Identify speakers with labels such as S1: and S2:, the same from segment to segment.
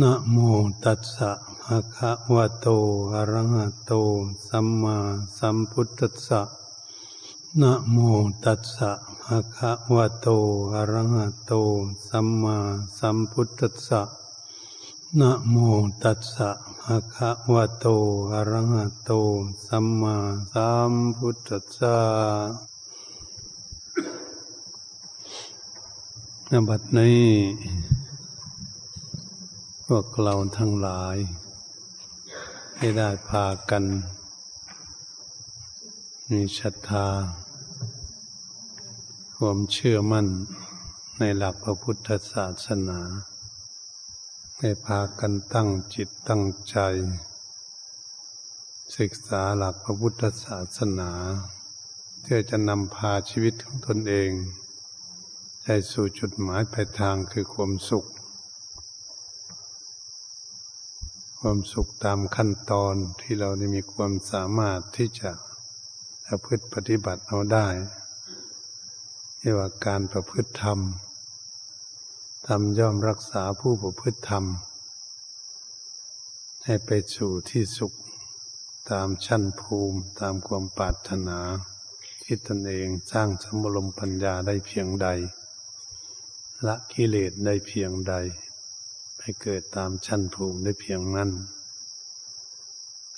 S1: นะโมตัสสะภะคะวะโตอะระหะโต สัมมาสัมพุทธัสสะนะโมตัสสะภะคะวะโตอะระหะโต สัมมาสัมพุทธัสสะนะโมตัสสะภะคะวะโตอะระหะโต สัมมาสัมพุทธัสสะนบัดนี้ วกเราทั้งหลายให้ได้พากัน มีศรัทธา ความเชื่อมั่นในหลักพระพุทธศาสนาให้พากันตั้งจิตตั้งใจ ศึกษาหลักพระพุทธศาสนาเพื่อจะนำพาชีวิตของตนเองใจสู่จุดหมายปลายทางคือความสุข ความสุขตามขั้นตอนที่เราได้มีความสามารถที่จะประพฤติปฏิบัติเอาได้เรียกว่าการประพฤติธรรมทำย่อมรักษาผู้ประพฤติธรรม ให้ไปสู่ที่สุขตามชั้นภูมิตามความปรารถนา ที่ตนเองสร้างสมรมปัญญาได้เพียงใด ละกิเลสได้เพียงใด ให้เกิดตามชั้นภูมิได้เพียงนั้น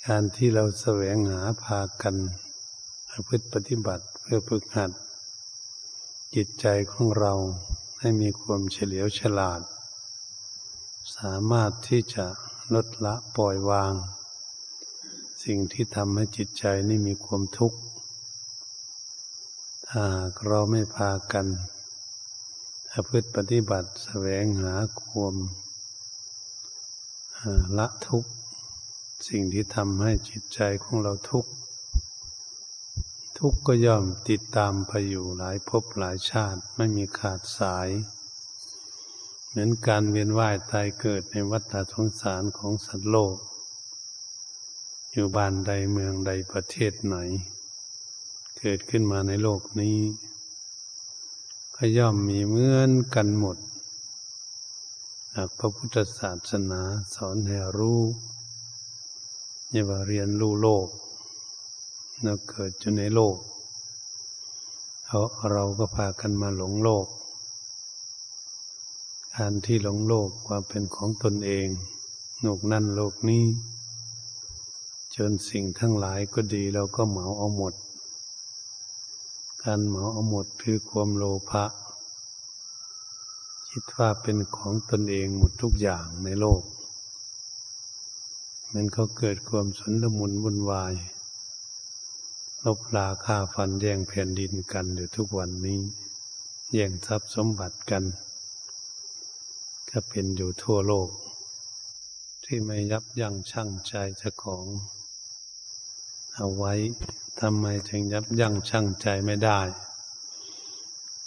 S1: การที่เราแสวงหาพากันพฤติปฏิบัติเพื่อฝึกหัด จิตใจของเราให้มีความเฉลียวฉลาด สามารถที่จะลดละปล่อยวาง สิ่งที่ทำให้จิตใจนี่มีความทุกข์ถ้าเราไม่พากันพฤติปฏิบัติแสวงหาความ ละทุกสิ่งที่ทำให้จิตใจของเราทุกข์ ทุกข์ก็ย่อมติดตามไปอยู่หลายภพหลายชาติไม่มีขาดสาย เหมือนการเวียนว่ายตายเกิดในวัฏสงสารของสัตว์โลก อยู่บ้านใดเมืองใดประเทศไหน เกิดขึ้นมาในโลกนี้ ก็ย่อมมีเหมือนกันหมด หากพระพุทธศาสนาสอนให้รู้อย่าว่าเรียนรู้โลกเราเกิดอยู่ในโลกเราเราก็พากันมาหลงโลกการที่หลงโลกความเป็นของตนเองโลกนั่นโลกนี้ จนสิ่งทั้งหลายก็ดีเราก็เหมาเอาหมด การเหมาเอาหมดคือความโลภะ คิดว่าเป็นของตนเองหมดทุกอย่างในโลก มันเขาเกิดความสนลมุนวุ่นวาย ลบลาฆ่าฟันแย่งแผ่นดินกันอยู่ทุกวันนี้ แย่งทรัพย์สมบัติกัน ก็เป็นอยู่ทั่วโลก ที่ไม่ยับยั้งชั่งใจเจ้าของ เอาไว้ทำไมจึงยับยั้งชั่งใจไม่ได้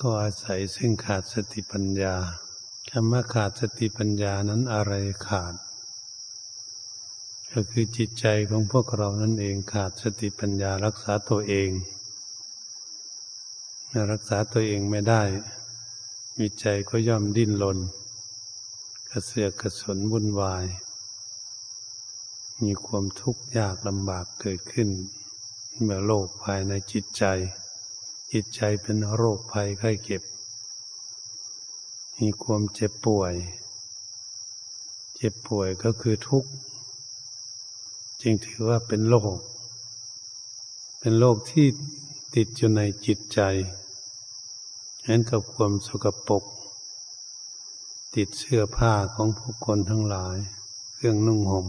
S1: ก็อาศัยซึ่งขาดสติปัญญาคำว่าขาดสติปัญญานั้นอะไรขาด ก็คือจิตใจของพวกเรานั่นเองขาดสติปัญญารักษาตัวเองเมื่อรักษาตัวเองไม่ได้วิจัยก็ย่อมดิ้นรนกระเสือกกระสนวุ่นวาย มีความทุกข์ยากลำบากเกิดขึ้น เมื่อโลกภายในจิตใจ จิตใจเป็นโรคภัยไข้เจ็บ มีความเจ็บป่วย เจ็บป่วยก็คือทุกข์ จึงถือว่าเป็นโรค เป็นโรคที่ติดอยู่ในจิตใจเห็นกับความสกปรก ติดเสื้อผ้าของผู้คนทั้งหลาย เครื่องนุ่งห่ม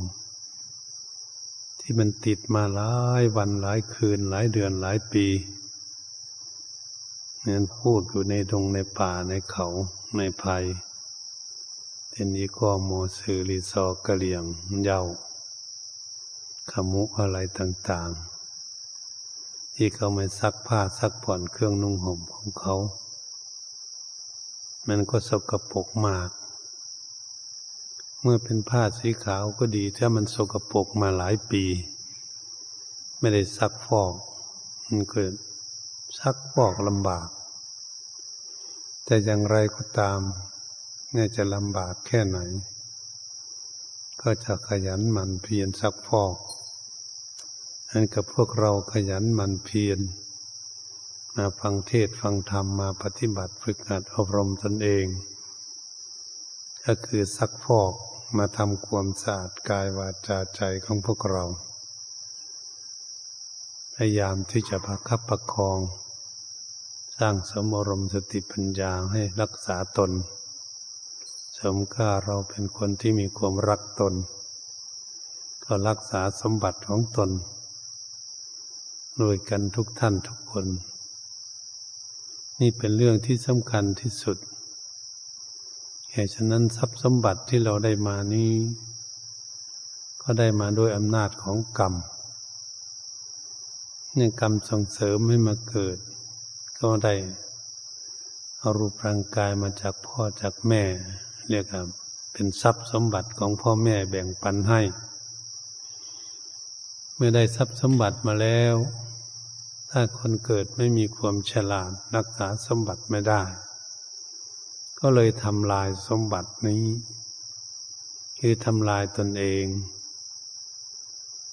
S1: ที่มันติดมาหลายวันหลายคืนหลายเดือนหลายปี นั้นพูดอยู่ในดงในป่าในเขาในภัยเทนี้ก็โมสือรีซอกะเหลี่ยงเยาขมุอะไรต่างๆ ที่เขาไม่ซักผ้าซักผ่อนเครื่องนุ่งห่มของเขา มันก็สกปรกมาก เมื่อเป็นผ้าสีขาวก็ดีถ้ามันสกปรกมาหลายปี ไม่ได้ซักฟอก มันเกิด ซักฟอกลำบาก แต่อย่างไรก็ตามเนี่ยจะลำบากแค่ไหน ก็จะขยันหมั่นเพียรซักฟอกอันกับพวกเราขยันหมั่นเพียรมาฟังเทศฟังธรรมมาปฏิบัติฝึกหัดอบรมตนเอง ก็คือซักฟอกมาทำความสะอาดกายวาจาใจของพวกเรา พยายามที่จะประคับประคอง ร้างสมรมสติปัญญาให้รักษาตน สมค่าเราเป็นคนที่มีความรักตน ก็รักษาสมบัติของตนด้วยกันทุกท่านทุกคน นี่เป็นเรื่องที่สำคัญที่สุดเหตุฉะนั้นทรัพย์สมบัติที่เราได้มานี้ ก็ได้มาด้วยอำนาจของกรรมเนี่ยกรรมส่งเสริมให้มาเกิด ก็ได้เอารูปร่างกายมาจากพ่อจากแม่ เรียกว่าเป็นทรัพย์สมบัติของพ่อแม่แบ่งปันให้ เมื่อได้ทรัพย์สมบัติมาแล้ว ถ้าคนเกิดไม่มีความฉลาดรักษาสมบัติไม่ได้ ก็เลยทำลายสมบัตินี้ คือทำลายตนเอง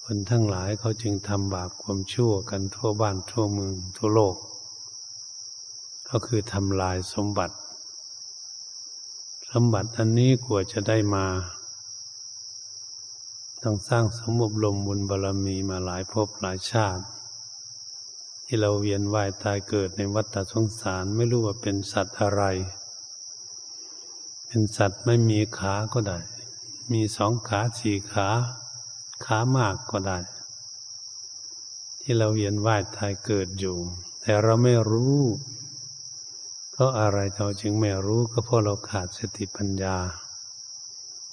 S1: คนทั้งหลายเขาจึงทำบาปความชั่วกันทั่วบ้านทั่วเมืองทั่วโลก ก็คือทำลายสมบัติ สมบัติอันนี้กว่าจะได้มา ต้องสร้างสมบลมบุญบารรมีมาหลายภพหลายชาติ ที่เราเวียนว่ายตายเกิดในวัฏสงสารไม่รู้ว่าเป็นสัตว์อะไร เป็นสัตว์ไม่มีขาก็ได้ มีสองขาสี่ขา ขามากก็ได้ ที่เราเวียนว่ายตายเกิดอยู่ แต่เราไม่รู้ เพราะอะไรเราจึงไม่รู้ก็เพราะเราขาดสติปัญญา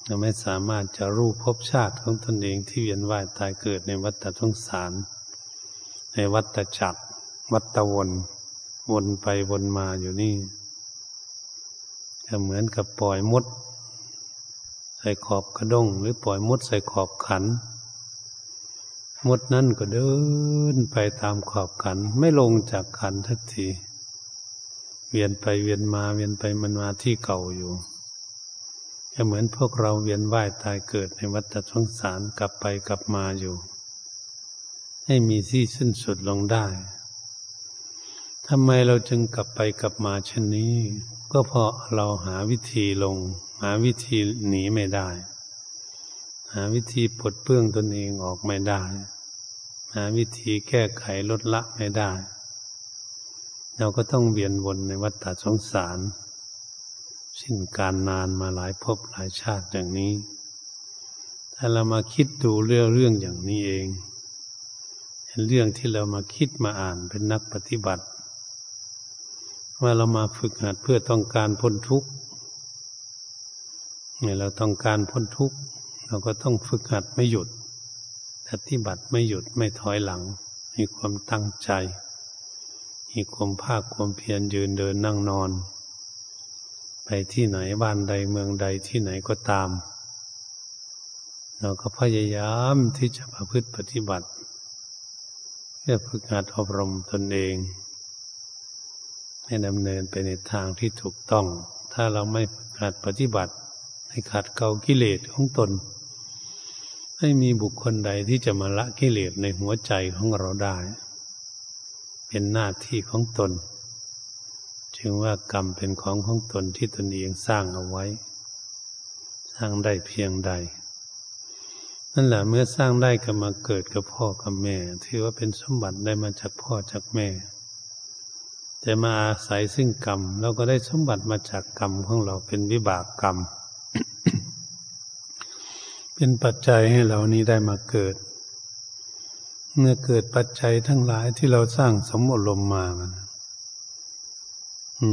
S1: เราไม่สามารถจะรู้ภพชาติของตนเองที่เวียนว่ายตายเกิดในวัฏสงสาร ในวัฏจักร วัฏวนวนไปวนมาอยู่นี่จะเหมือนกับปล่อยมด ใส่ขอบกระด้ง หรือปล่อยมดใส่ขอบขัน มดนั่นก็เดินไปตามขอบขัน ไม่ลงจากขันทันที เวียนไปเวียนมาเวียนไปมันมาที่เก่าอยู่จะเหมือนพวกเราเวียนว่ายตายเกิดในวัฏสงสารกลับไปกลับมาอยู่ ให้มีที่สิ้นสุดลงได้ทำไมเราจึงกลับไปกลับมาเช่นนี้ ก็เพราะเราหาวิธีลง หาวิธีหนีไม่ได้ หาวิธีปลดเปื้องตนเองออกไม่ได้ หาวิธีแก้ไขลดละไม่ได้ เราก็ต้องเวียนวนในวัฏฏสงสาร สิ้นการนานมาหลายภพหลายชาติอย่างนี้ ถ้าเรามาคิดดูเรื่องเรื่องอย่างนี้เองเป็นเรื่องที่เรามาคิดมาอ่านเป็นนักปฏิบัติ ว่าเรามาฝึกหัดเพื่อต้องการพ้นทุกข์เนี่ยเราต้องการพ้นทุกข์เราก็ต้องฝึกหัดไม่หยุดปฏิบัติไม่หยุดไม่ถอยหลังมีความตั้งใจ มีความภาคความเพียรยืนเดินนั่งนอน ไปที่ไหนบ้านใดเมืองใดที่ไหนก็ตาม เราก็พยายามที่จะประพฤติปฏิบัติเพื่อฝึกหัดอบรมตนเอง ให้ดำเนินไปในทางที่ถูกต้อง ถ้าเราไม่ขัดปฏิบัติ ให้ขัดเกากิเลสของตนไม่มีบุคคลใดที่จะมาละกิเลสในหัวใจของเราได้ เป็นหน้าที่ของตน จึงว่ากรรมเป็นของของตนที่ตนเองสร้างเอาไว้ สร้างได้เพียงใด นั่นแหละเมื่อสร้างได้ก็มาเกิดกับพ่อกับแม่ ถือว่าเป็นสมบัติได้มาจากพ่อจากแม่จะมาอาศัยซึ่งกรรมเราก็ได้สมบัติมาจากกรรมของเราเป็นวิบากกรรม เป็นปัจจัยให้เรานี้ได้มาเกิด เมื่อเกิดปัจจัยทั้งหลายที่เราสร้างสมอารมณ์มา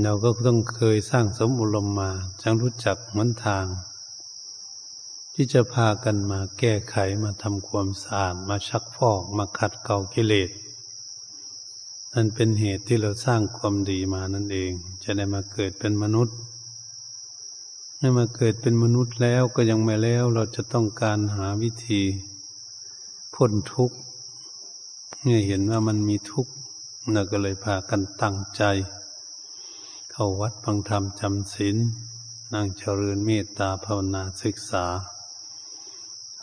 S1: เราก็ต้องเคยสร้างสมอารมณ์มาจังรู้จักหนทาง ที่จะพากันมาแก้ไขมาทำความสะอาดมาชักฟอกมาขัดเกลากิเลสนั่นเป็นเหตุที่เราสร้างความดีมานั่นเอง จะได้มาเกิดเป็นมนุษย์เมื่อมาเกิดเป็นมนุษย์แล้วก็ยังไม่แล้วเราจะต้องการหาวิธีพ้นทุกข์ เมื่อเห็นว่ามันมีทุกข์เราก็เลยพากันตั้งใจ เข้าวัดฟังธรรมจำศีลนั่งเจริญเมตตาภาวนาศึกษา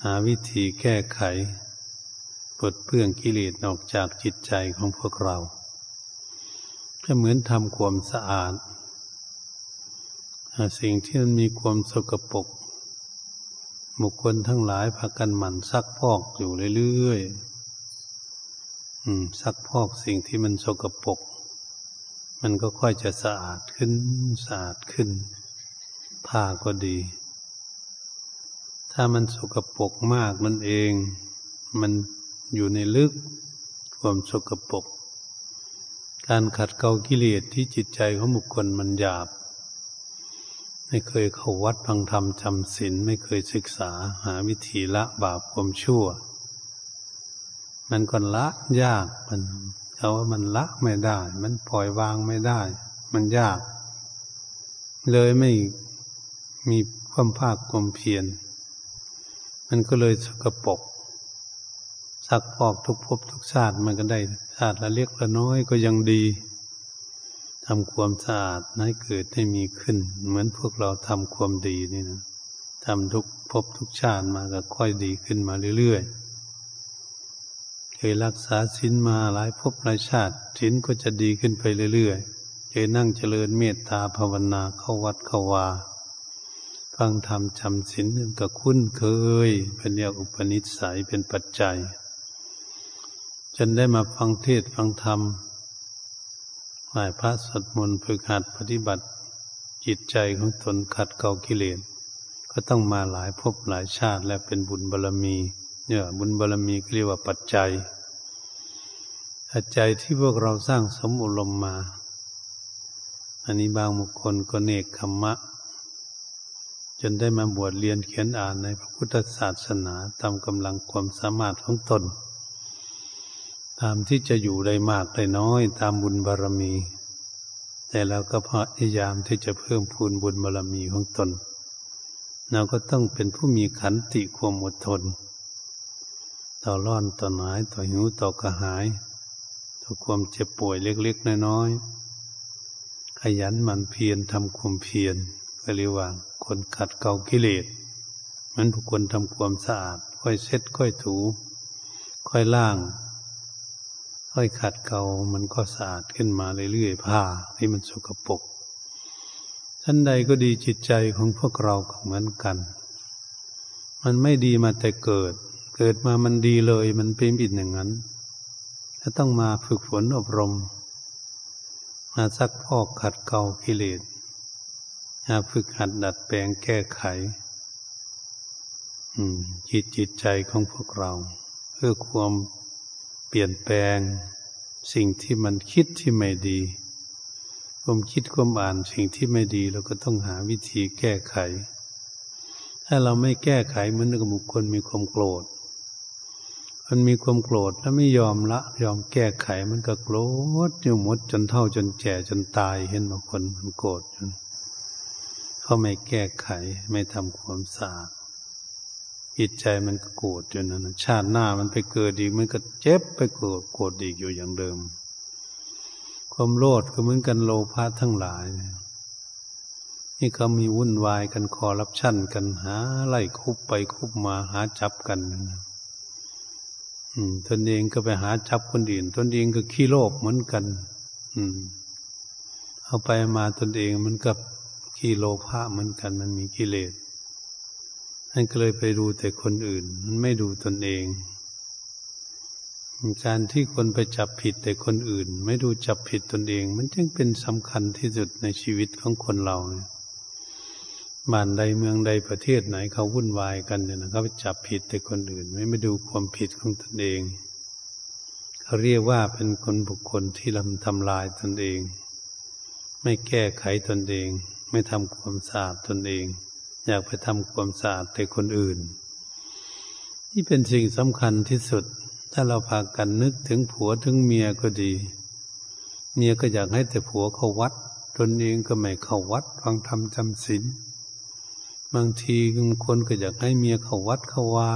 S1: หาวิธีแก้ไขปลดเปลื้องกิเลสออกจากจิตใจของพวกเราก็เหมือนทำความสะอาดสิ่งที่มันมีความสกปรกบุคคลทั้งหลายพากันหมั่นซักพอกอยู่เรื่อยๆ ซักพอกสิ่งที่มันสกปรกมันก็ค่อยจะสะอาดขึ้นสะอาดขึ้น ผ้าก็ดี ถ้ามันสกปรกมากนั่นเอง มันอยู่ในลึกความสกปรกการขัดเกลากิเลสที่จิตใจของบุคคลมันหยาบ ไม่เคยเข้าวัดพังธรรมจำศีลไม่เคยศึกษาหาวิธีละบาปความชั่ว มันก็ละยากมันเขาว่ามันละไม่ได้ มันปล่อยวางไม่ได้ มันยาก เลยไม่มีความภาคความเพียรมันก็เลยสกปรกสักพอกทุกภพทุกชาติมันก็ได้ชาติละเล็กละน้อยก็ยังดีทำความสะอาดให้เกิดให้มีขึ้น เหมือนพวกเราทำความดีนี่นะทำทุกภพทุกชาติมาก็ค่อยดีขึ้นมาเรื่อยๆ เคยรักษาศีลมาหลายภพหลายชาติศีลก็จะดีขึ้นไปเรื่อยๆเคยนั่งเจริญเมตตาภาวนาเข้าวัดเข้าวาฟังธรรมจำศีลก็คุ้นเคย เป็นเรียกอุปนิสัยเป็นปัจจัย จนได้มาฟังเทศฟังธรรมไหว้พระสวดมนต์ฝึกหัดปฏิบัติ จิตใจของตนขัดเกลากิเลสก็ต้องมาหลายภพหลายชาติและเป็นบุญบารรมี เนี่ยบุญบารรมีเรียกว่าปัจจัย ปัจจัยที่พวกเราสร้างสมอุลมมา อันนี้บางบุคคลก็เนกขมมะ จนได้มาบวชเรียนเขียนอ่านในพระพุทธศาสนาตามกำลังความสามารถของตน ตามที่จะอยู่ได้มากได้น้อย ตามบุญบารมี แต่เราก็พยายามที่จะเพิ่มพูนบุญบารมีของตนเราก็ต้องเป็นผู้มีขันติความอดทน ต่อร้อนต่อหนายต่อหิวต่อกระหาย ต่อความเจ็บป่วยเล็กๆน้อยๆขยันหมั่นเพียรทำความเพียรก็เรียกว่า คนขัดเกลากิเลสมันบุคคลทำความสะอาด ค่อยเช็ดค่อยถู ค่อยล่าง ค่อยขัดเกลามันก็สะอาดขึ้นมาเรื่อยๆผ้าที่มันสกปรกท่านใดก็ดีจิตใจของพวกเราก็เหมือนกัน มันไม่ดีมาแต่เกิด เกิดมามันดีเลย มันเป็นบิดอย่างนั้นถ้าต้องมาฝึกฝนอบรม มาซักพอกขัดเกลากิเลสมาฝึกหัดดัดแปลงแก้ไขจิตจิตใจของพวกเรา เพื่อความเปลี่ยนแปลง สิ่งที่มันคิดที่ไม่ดีความคิดความอ่านสิ่งที่ไม่ดีเราก็ต้องหาวิธีแก้ไข ถ้าเราไม่แก้ไขเหมือนกับบุคคลมีความโกรธ มันมีความโกรธแล้วไม่ยอมละ ยอมแก้ไขมันก็โกรธอยู่หมดจนเท่าจนแก่จนตายเห็นบางคนมันโกรธเขาไม่แก้ไขไม่ทำความสะอาดจิตใจมันก็โกรธอยู่นั่นชาติหน้ามันไปเกิดอีกมันก็เจ็บไปโกรธโกรธอีกอยู่อย่างเดิม ความโลดก็เหมือนกันโลภะทั้งหลายนี่เขามีวุ่นวายกันคอรับชั่นกันหาไล่คุบไปคุบมาหาจับกันอืม ตนเองก็ไปหาจับคนอื่น ตนเองก็ขี้โลภเหมือนกัน อืม เอาไปมาตนเองมันกับขี้โลภะเหมือนกัน มันมีกิเลสท่านก็เลยไปดูแต่คนอื่น มันไม่ดูตนเองการที่คนไปจับผิดแต่คนอื่น ไม่ดูจับผิดตนเอง มันจึงเป็นสำคัญที่สุดในชีวิตของคนเราเนี่ย บ้านใดเมืองใดประเทศไหนเขาวุ่นวายกันเนี่ยนะเขาไปจับผิดแต่คนอื่น ไม่ไม่ดูความผิดของตนเองเขาเรียกว่าเป็นคนบุคคลที่ลำทำลายตนเอง ไม่แก้ไขตนเอง ไม่ทำความสะอาดตนเอง อยากไปทำความสะอาดแต่คนอื่น ที่เป็นสิ่งสำคัญที่สุด ถ้าเราพากันนึกถึงผัวถึงเมียก็ดี เมียก็อยากให้แต่ผัวเข้าวัด ตนเองก็ไม่เข้าวัดฟังธรรมจำศีล บางทีคนก็อยากให้เมียเข้าวัดเข้าวา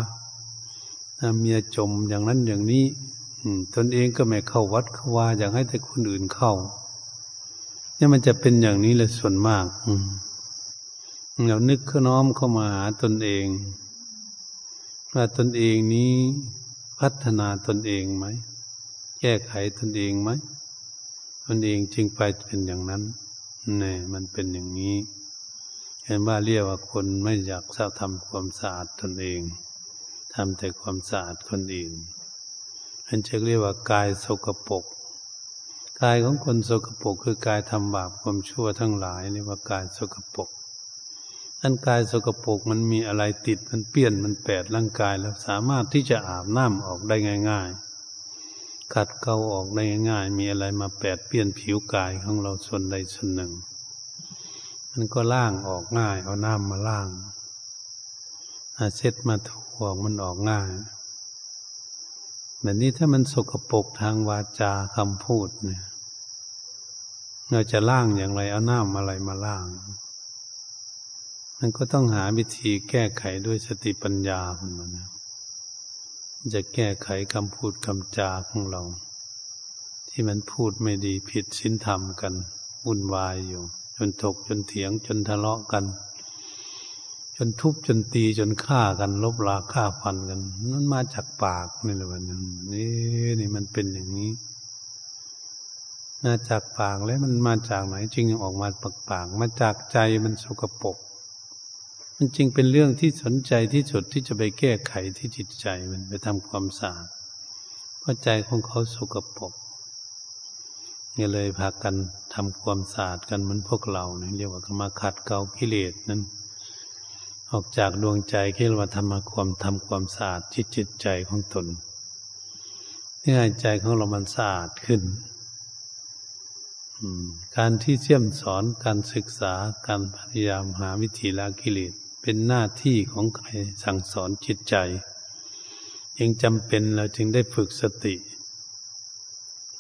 S1: เมียจมอย่างนั้นอย่างนี้ตนเองก็ไม่เข้าวัดเข้าวาอยากให้แต่คนอื่นเข้า เนี่ยมันจะเป็นอย่างนี้แหละส่วนมากอืเรานึกขน้อมเข้ามาหาตนเอง ว่าตนเองนี้พัฒนาตนเองไหม แก้ไขตนเองไหมตนเองจึงไปเป็นอย่างนั้นนี่มันเป็นอย่างนี้ เห็นว่าเรียกว่าคนไม่อยากทำความสะอาดตนเองทำแต่ความสะอาดคนอื่นอันจะเรียกว่ากายสกปรกกายของคนสกปรกคือกายทำบาปความชั่วทั้งหลายเรียกว่ากายสกปรกอันกายสกปรกมันมีอะไรติดมันเปี้ยนมันแปดร่างกายแล้วสามารถที่จะอาบน้ำออกได้ง่าย ๆ ขัดเกาออกได้ง่าย ๆ มีอะไรมาแปดเปี้ยนผิวกายของเราส่วนใดส่วนหนึ่ง มันก็ล่างออกง่าย เอาน้ำมาล่างอาเช็ดมาถูออกมันออกง่ายแบบนี้ถ้ามันสกปรกทางวาจาคำพูดเนี่ยเราจะล่างอย่างไร เอาน้ำอะไรมาล่าง มันก็ต้องหาวิธีแก้ไขด้วยสติปัญญาของมันจะแก้ไขคำพูดคำจาของเรา ที่มันพูดไม่ดีผิดศีลธรรมกันวุ่นวายอยู่ จนถกจนเถียงจนทะเลาะกัน จนทุบจนตีจนฆ่ากัน ลบลาฆ่าฟันกันมันมาจากปากนี่แหละวันนั้นี่นี่มันเป็นอย่างนี้มาจากปากแล้วมันมาจากไหนจริงออกมาปากปากมาจากใจมันสกปรกมันจริงเป็นเรื่องที่สนใจที่สุดที่จะไปแก้ไขที่จิตใจมันไปทำความสะอาดเพราะใจของเขาสกปรก นี่เลยพากันทำความสะอาดกันเหมือนพวกเราเนี่ยเรียกว่ามาขัดเกากิเลสนั้น ออกจากดวงใจที่เราทำมาความทำความสะอาดจิตจิตใจของตนเพื่อใจของเรามันสะอาดขึ้นการที่เชื่อมสอนการศึกษาการพยายามหาวิธีละกิเลสเป็นหน้าที่ของใครสั่งสอนจิตใจยังจำเป็นเราจึงได้ฝึกสติ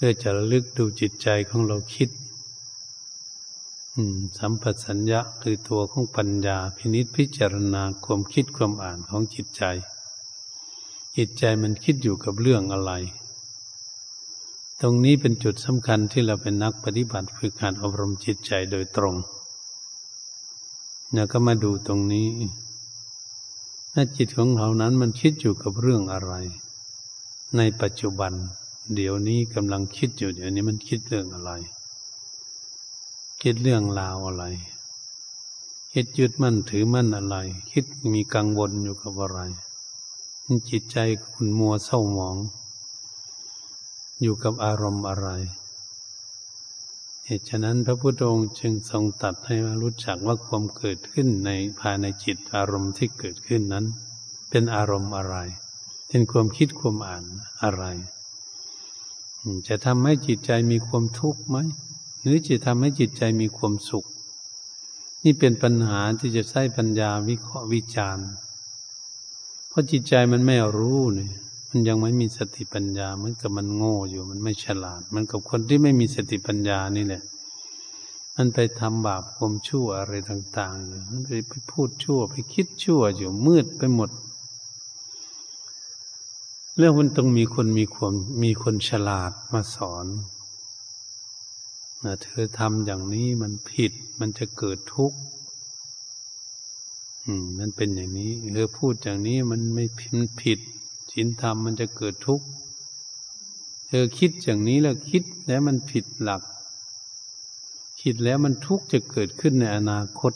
S1: พื่อจะลึกดูจิตใจของเราคิดสัมปสัญญะคือตัวของปัญญา พินิษพิจารณาความคิดความอ่านของจิตใจ จิตใจมันคิดอยู่กับเรื่องอะไร ตรงนี้เป็นจุดสำคัญที่เราเป็นนักปฏิบัติฝึกการอบรมจิตใจโดยตรงเนี่ยก็มาดูตรงนี้ถ้าจิตของเรานั้นมันคิดอยู่กับเรื่องอะไร ในปัจจุบัน เดี๋ยวนี้กำลังคิดอยู่เดี๋ยวนี้มันคิดเรื่องอะไร คิดเรื่องราวอะไร คิดยึดมั่นถือมั่นอะไร คิดมีกังวลอยู่กับอะไรจิตใจคุณมัวเศร้าหมอง อยู่กับอารมณ์อะไรเหตุฉะนั้นพระพุทธองค์จึงทรงตัดให้รู้จักว่าความเกิดขึ้นในภายในจิตอารมณ์ที่เกิดขึ้นนั้น เป็นอารมณ์อะไร เป็นความคิดความอ่านอะไร จะทำให้จิตใจมีความทุกข์ไหม หรือจะทำให้จิตใจมีความสุข นี่เป็นปัญหาที่จะใช้ปัญญาวิเคราะห์วิจารณ์ เพราะจิตใจมันไม่รู้เนี่ยมันยังไม่มีสติปัญญาเหมือนกับมันโง่อยู่ มันไม่ฉลาด มันกับคนที่ไม่มีสติปัญญานี่แหละมันไปทำบาปความชั่วอะไรต่างๆอยู่มันไปพูดชั่วไปคิดชั่วอยู่มืดไปหมด เรื่องมันต้องมีคนมีความมีคนฉลาดมาสอนนะเธอทำอย่างนี้มันผิด มันจะเกิดทุกข์อืม มันเป็นอย่างนี้ เธอพูดอย่างนี้มันไม่ผิดศีลธรรมมันจะเกิดทุกข์ เธอคิดอย่างนี้แล้วคิดแล้วมันผิดหลัก คิดแล้วมันทุกข์จะเกิดขึ้นในอนาคต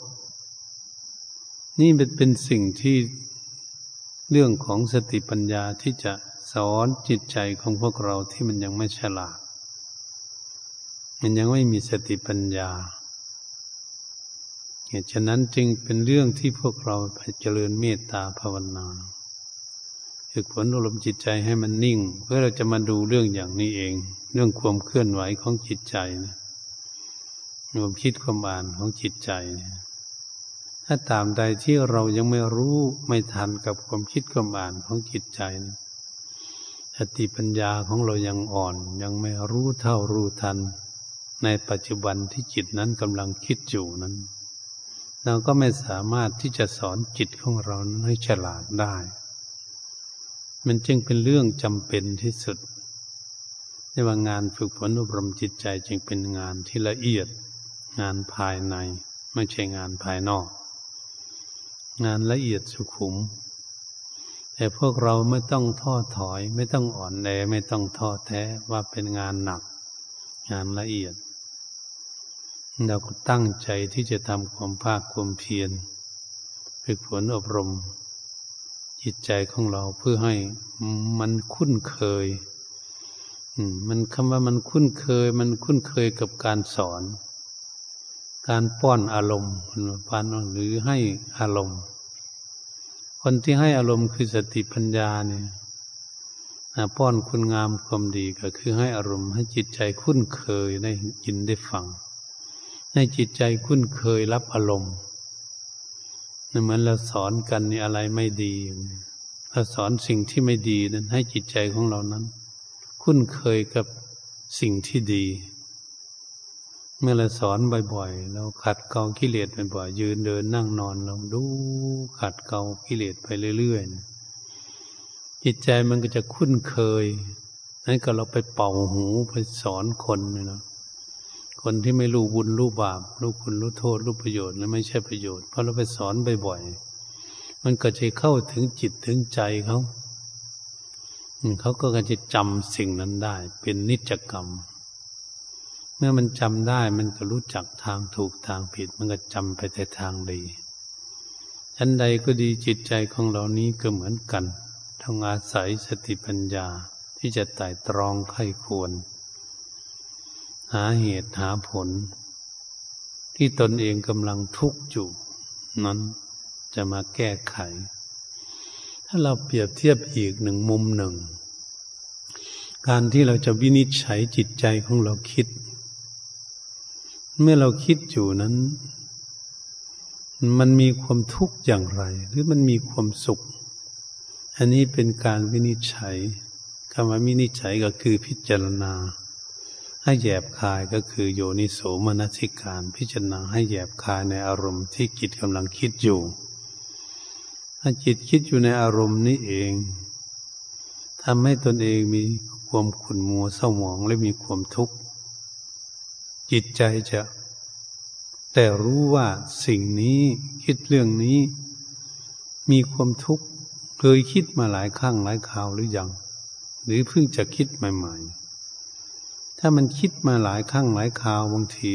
S1: นี่เป็นเป็นสิ่งที่ เรื่องของสติปัญญาที่จะสอนจิตใจของพวกเราที่มันยังไม่ฉลาด มันยังไม่มีสติปัญญา เหตุฉะนั้นจึงเป็นเรื่องที่พวกเราไปเจริญเมตตาภาวนาฝึกฝนอารมณ์จิตใจให้มันนิ่ง เพื่อเราจะมาดูเรื่องอย่างนี้เอง เรื่องความเคลื่อนไหวของจิตใจนะความคิดความอ่านของจิตใจนะ ถ้าตามใดที่เรายังไม่รู้ไม่ทันกับความคิดความอ่านของจิตใจนะสติปัญญาของเรายังอ่อน ยังไม่รู้เท่ารู้ทัน ในปัจจุบันที่จิตนั้นกำลังคิดอยู่นั้น เราก็ไม่สามารถที่จะสอนจิตของเราให้ฉลาดได้ มันจึงเป็นเรื่องจำเป็นที่สุดในว่างานฝึกฝนอบรมจิตใจจึงเป็นงานที่ละเอียด งานภายใน ไม่ใช่งานภายนอก งานละเอียดสุขุม แต่พวกเราไม่ต้องท้อถอย ไม่ต้องอ่อนแอไม่ต้องท้อแท้ว่าเป็นงานหนัก งานละเอียด เราก็ตั้งใจที่จะทำความภาคความเพียรฝึกฝนอบรม จิตใจของเราเพื่อให้มันคุ้นเคยมันคำว่ามันคุ้นเคย มันคุ้นเคยกับการสอน การป้อนอารมณ์ปานหรือให้อารมณ์ คนที่ให้อารมณ์คือสติปัญญาเนี่ยป้อนคุณงามความดีก็คือให้อารมณ์ ให้จิตใจคุ้นเคยได้ยินได้ฟัง ให้จิตใจคุ้นเคยรับอารมณ์เหมือนเราสอนกันนี่อะไรไม่ดีเราสอนสิ่งที่ไม่ดีนั้น ให้จิตใจของเรานั้น คุ้นเคยกับสิ่งที่ดี เมื่อเราสอนบ่อยๆ เราขัดเกลากิเลสบ่อยๆ ยืนเดินนั่งนอนเราดูขัดเกลากิเลสไปเรื่อยๆจิตใจมันก็จะคุ้นเคยนั้นก็เราไปเป่าหูไปสอนคนเนาะคนที่ไม่รู้บุญรู้บาปรู้คุณรู้โทษรู้ประโยชน์และไม่ใช่ประโยชน์เพราะเราไปสอนบ่อยๆ มันก็จะเข้าถึงจิตถึงใจเขาเขาก็จะจำสิ่งนั้นได้ เป็นนิจกรรม เมื่อมันจำได้มันก็รู้จักทางถูกทางผิด มันก็จำไปแต่ทางดีชั้นใดก็ดีจิตใจของเรานี้ก็เหมือนกันทำงอาศัยสติปัญญาที่จะไต่ตรองไข้ควร หาเหตุหาผล ที่ตนเองกำลังทุกข์อยู่ นั้นจะมาแก้ไข ถ้าเราเปรียบเทียบอีกหนึ่งมุมหนึ่ง การที่เราจะวินิจฉัยจิตใจของเราคิด เมื่อเราคิดอยู่นั้น มันมีความทุกข์อย่างไร หรือมันมีความสุข อันนี้เป็นการวินิจฉัยคำว่าวินิจฉัยก็คือพิจารณา ให้แยบคายก็คือโยนิโสมนสิการ พิจารณาให้แยบคายในอารมณ์ที่จิตกำลังคิดอยู่ถ้าจิตคิดอยู่ในอารมณ์นี้เองทำให้ตนเองมีความขุ่นมัวเศร้าหมองและมีความทุกข์ จิตใจจะ แต่รู้ว่าสิ่งนี้คิดเรื่องนี้ มีความทุกข์เคยคิดมาหลายครั้งหลายคราวหรือยัง หรือเพิ่งจะคิดใหม่ ๆ ถ้ามันคิดมาหลายครั้งหลายคราวบางที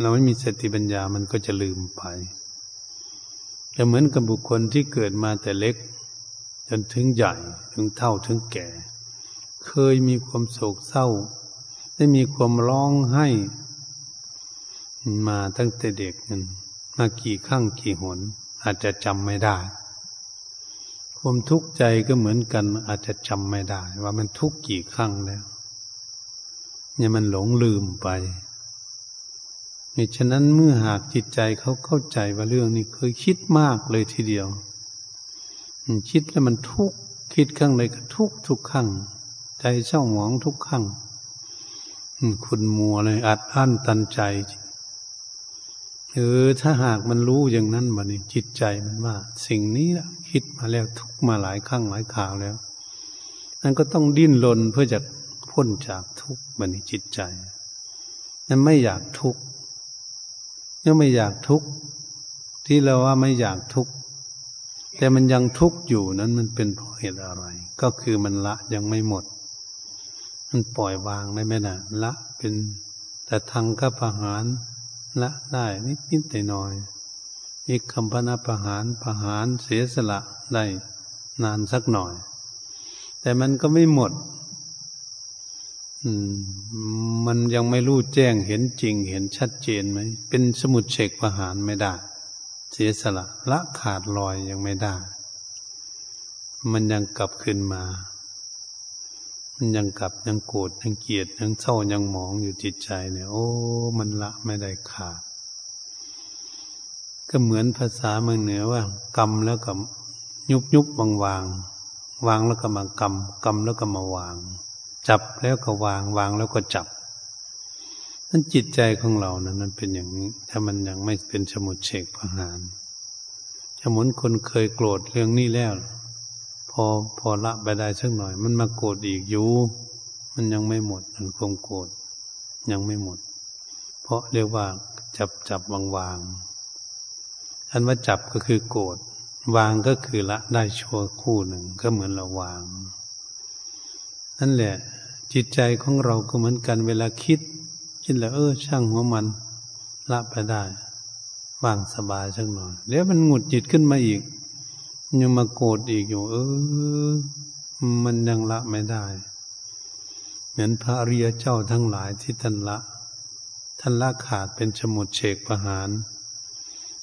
S1: เราไม่มีสติปัญญามันก็จะลืมไปจะเหมือนกับบุคคลที่เกิดมาแต่เล็ก จนถึงใหญ่ถึงเท่าถึงแก่ เคยมีความโศกเศร้า ได้มีความร้องไห้ มาตั้งแต่เด็กนั้นมากี่ครั้งกี่หน อาจจะจำไม่ได้ ความทุกข์ใจก็เหมือนกัน อาจจะจำไม่ได้ ว่ามันทุกข์กี่ครั้งแล้วเนี่ยมันหลงลืมไปเหตฉะนั้นเมื่อหากจิตใจเขาเข้าใจว่าเรื่องนี้เคยคิดมากเลยทีเดียว คิดแล้วมันทุกข์คิดครั้งใดก็ทุกทุกครั้งใจเศร้าหมองทุกครั้งคุณมัวเลยอัดอั้นตันใจ เออถ้าหากมันรู้อย่างนั้นบันี้จิตใจมันว่า สิ่งนี้ละคิดมาแล้วทุกมาหลายครั้งหลายข่าวแล้วนั่นก็ต้องดิ้นรนเพื่อจะพ้นจากทุกบันี้จิตใจนั้นไม่อยากทุกยังไม่อยากทุกที่เราว่าไม่อยากทุกแต่มันยังทุกข์อยู่นั้นมันเป็นเพราะเหตุอะไร ก็คือมันละยังไม่หมด มันปล่อยวางได้ไหมนะละเป็นแต่ทางก็ประหาร ละได้นิดนิดแต่น้อยอีกคำพนาประหารประหารเสียสละได้นานสักหน่อย แต่มันก็ไม่หมดมันยังไม่รู้แจ้งเห็นจริง เห็นชัดเจนไหมเป็นสมุดเฉกประหารไม่ได้ เสียสละละขาดลอยยังไม่ได้ มันยังกลับขึ้นมา มันยังกลับยังโกรธยังเกลียดยังเศร้ายังหมองอยู่จิตใจเนี่ย โอ้ มันละไม่ได้ขาด ก็เหมือนภาษาเมืองเหนือว่ากรรมแล้วก็ยุบยุบวางวางวางแล้วก็มากรรมกรรมแล้วก็มาวาง จับแล้วก็วางวางแล้วก็จับนั่นจิตใจของเรานะั้นมันเป็นอย่างนี้ ถ้ามันยังไม่เป็นสมุดเฉกประหารสมุนคนเคยโกรธเรื่องนี้แล้ว อพอละไปได้สักหน่อย มันมาโกรธอีกอยู่มันยังไม่หมดมันคงโกรธยังไม่หมด เพราะเรียกว่า จับจับวางวางอันว่าจับก็คือโกรธวางก็คือละได้ชั่วคู่หนึ่งก็เหมือนเราวาง นั่นแหละ จิตใจของเราก็เหมือนกันเวลาคิดคิดแล้ว เออ ช่างหัวมัน ละไปได้วางสบายสักหน่อยเดี๋ยวมันหงุดหงิดขึ้นมาอีก ยังมาโกรธอีกอยู่ เออ มันยังละไม่ได้ เหมือนพระอริยเจ้าทั้งหลายที่ท่านละ ท่านละขาดเป็นสมุดเฉกประหาร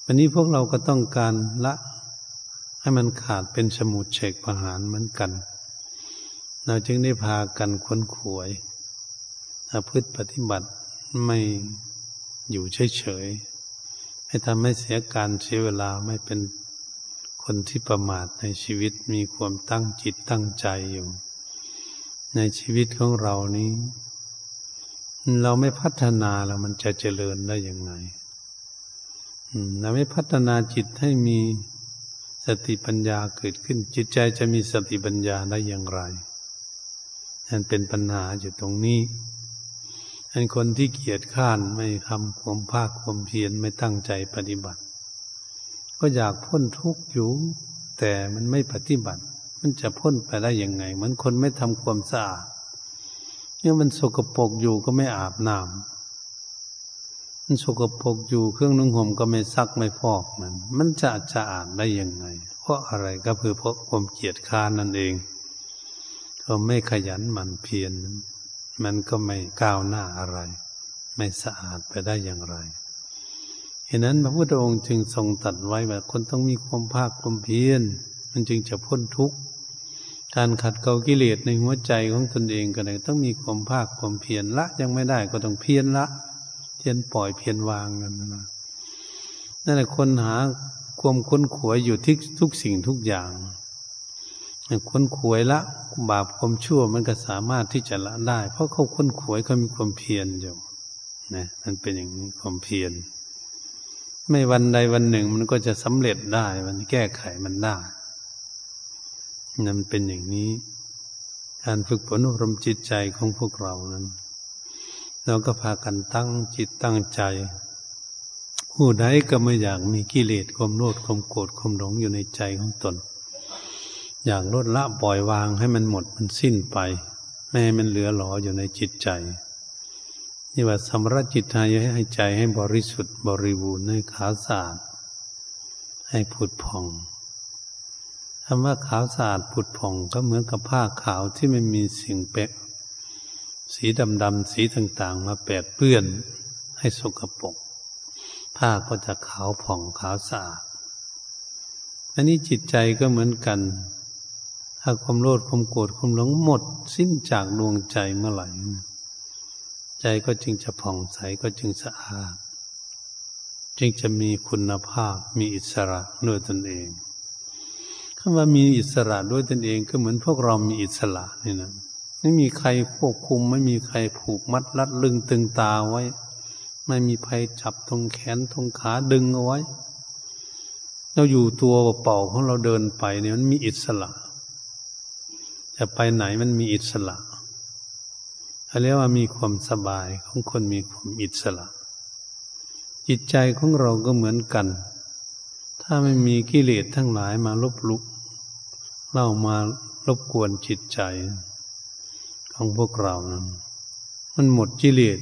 S1: วันนี้พวกเราก็ต้องการละ ให้มันขาดเป็นสมุดเฉกประหารเหมือนกัน เราจึงได้พากันค้นขวยอาพฤติปฏิบัติไม่อยู่เฉยๆไม่ทำให้เสียการเสียเวลาไม่เป็น คนที่ประมาทในชีวิตมีความตั้งจิตตั้งใจอยู่ ในชีวิตของเรานี้ เราไม่พัฒนาแล้วมันจะเจริญได้ยังไงเราไม่พัฒนาจิตให้มีสติปัญญาเกิดขึ้น จิตใจจะมีสติปัญญาได้อย่างไรนั่นเป็นปัญหาอยู่ตรงนี้อันคนที่เกียจข้านไม่ทำความภาคความเพียรไม่ตั้งใจปฏิบัติ ก็อยากพ้นทุกข์อยู่ แต่มันไม่ปฏิบัติ มันจะพ้นไปได้ยังไง เหมือนคนไม่ทำความสะอาดเนี่ยมันสกปรกอยู่ก็ไม่อาบน้ำมันสกปรกอยู่เครื่องนุ่งห่มก็ไม่ซักไม่ฟอกมัน มันจะจะอานได้ยังไง เพราะอะไรก็คือเพราะความเกียจค้านนั่นเองก็ไม่ขยันหมั่นเพียรมันก็ไม่ก้าวหน้าอะไร ไม่สะอาดไปได้อย่างไร เหตุนั้นพระพุทธองค์จึงทรงตัดไว้ว่าคนต้องมีความภาคความเพียรมันจึงจะพ้นทุกข์การขัดเกลากิเลสในหัวใจของตนเองก็เลยต้องมีความภาคความเพียรละยังไม่ได้ก็ต้องเพียรละ เพียนปล่อยเพียนวางกันนะนั่นแหละคนหาความค้นขวยอยู่ที่ทุกสิ่งทุกอย่างค้นขวยละบาปความชั่วมันก็สามารถที่จะละได้ เพราะเขาค้นขวยเขามีความเพียรอยู่นะมันเป็นอย่างนี้ความเพียร ไม่วันใดวันหนึ่งมันก็จะสำเร็จได้ มันแก้ไขมันได้นั่นเป็นอย่างนี้ การฝึกฝนอบรมจิตใจของพวกเรานั้น เราก็พากันตั้งจิตตั้งใจ ผู้ใดก็ไม่อยากมีกิเลสความโลภความโกรธความหลงอยู่ในใจของตน อยากลดละปล่อยวางให้มันหมดมันสิ้นไป ไม่ให้มันเหลือหลออยู่ในจิตใจ นี่ว่าสำรัจิตใจให้ใจให้บริสุทธิ์บริบูรณ์ให้ขาวสะอาดให้ผุดผ่องคำว่าขาวสะอาดผุดผ่องก็เหมือนกับผ้าขาวที่ไม่มีสิ่งเปะสีดำๆสีต่างๆ มาแปดเปื้อนให้สกปรกผ้าก็จะขาวผ่องขาวสะอาดอันนี้จิตใจก็เหมือนกัน ถ้าความโลภความโกรธความหลงหมด สิ้นจากดวงใจเมื่อไหร่ ใจก็จึงจะผ่องใสก็จึงสะอาด จึงจะมีคุณภาพมีอิสระด้วยตนเองคำว่ามีอิสระด้วยตนเองก็เหมือนพวกเรามีอิสระนี่นะไม่มีใครควบคุม ไม่มีใครผูกมัดรัดลึงตึงตาไว้ ไม่มีใครจับตรงแขนตรงขาดึงเอาไว้ เราอยู่ตัวเป่าของเราเดินไปเนี่ยมันมีอิสระจะไปไหนมันมีอิสระ เขาเรียกว่ามีความสบายของคนมีความอิสระ จิตใจของเราก็เหมือนกัน ถ้าไม่มีกิเลสทั้งหลายมาลบลุกเล่ามารบกวนจิตใจ ของพวกเรานะมันหมดกิเลส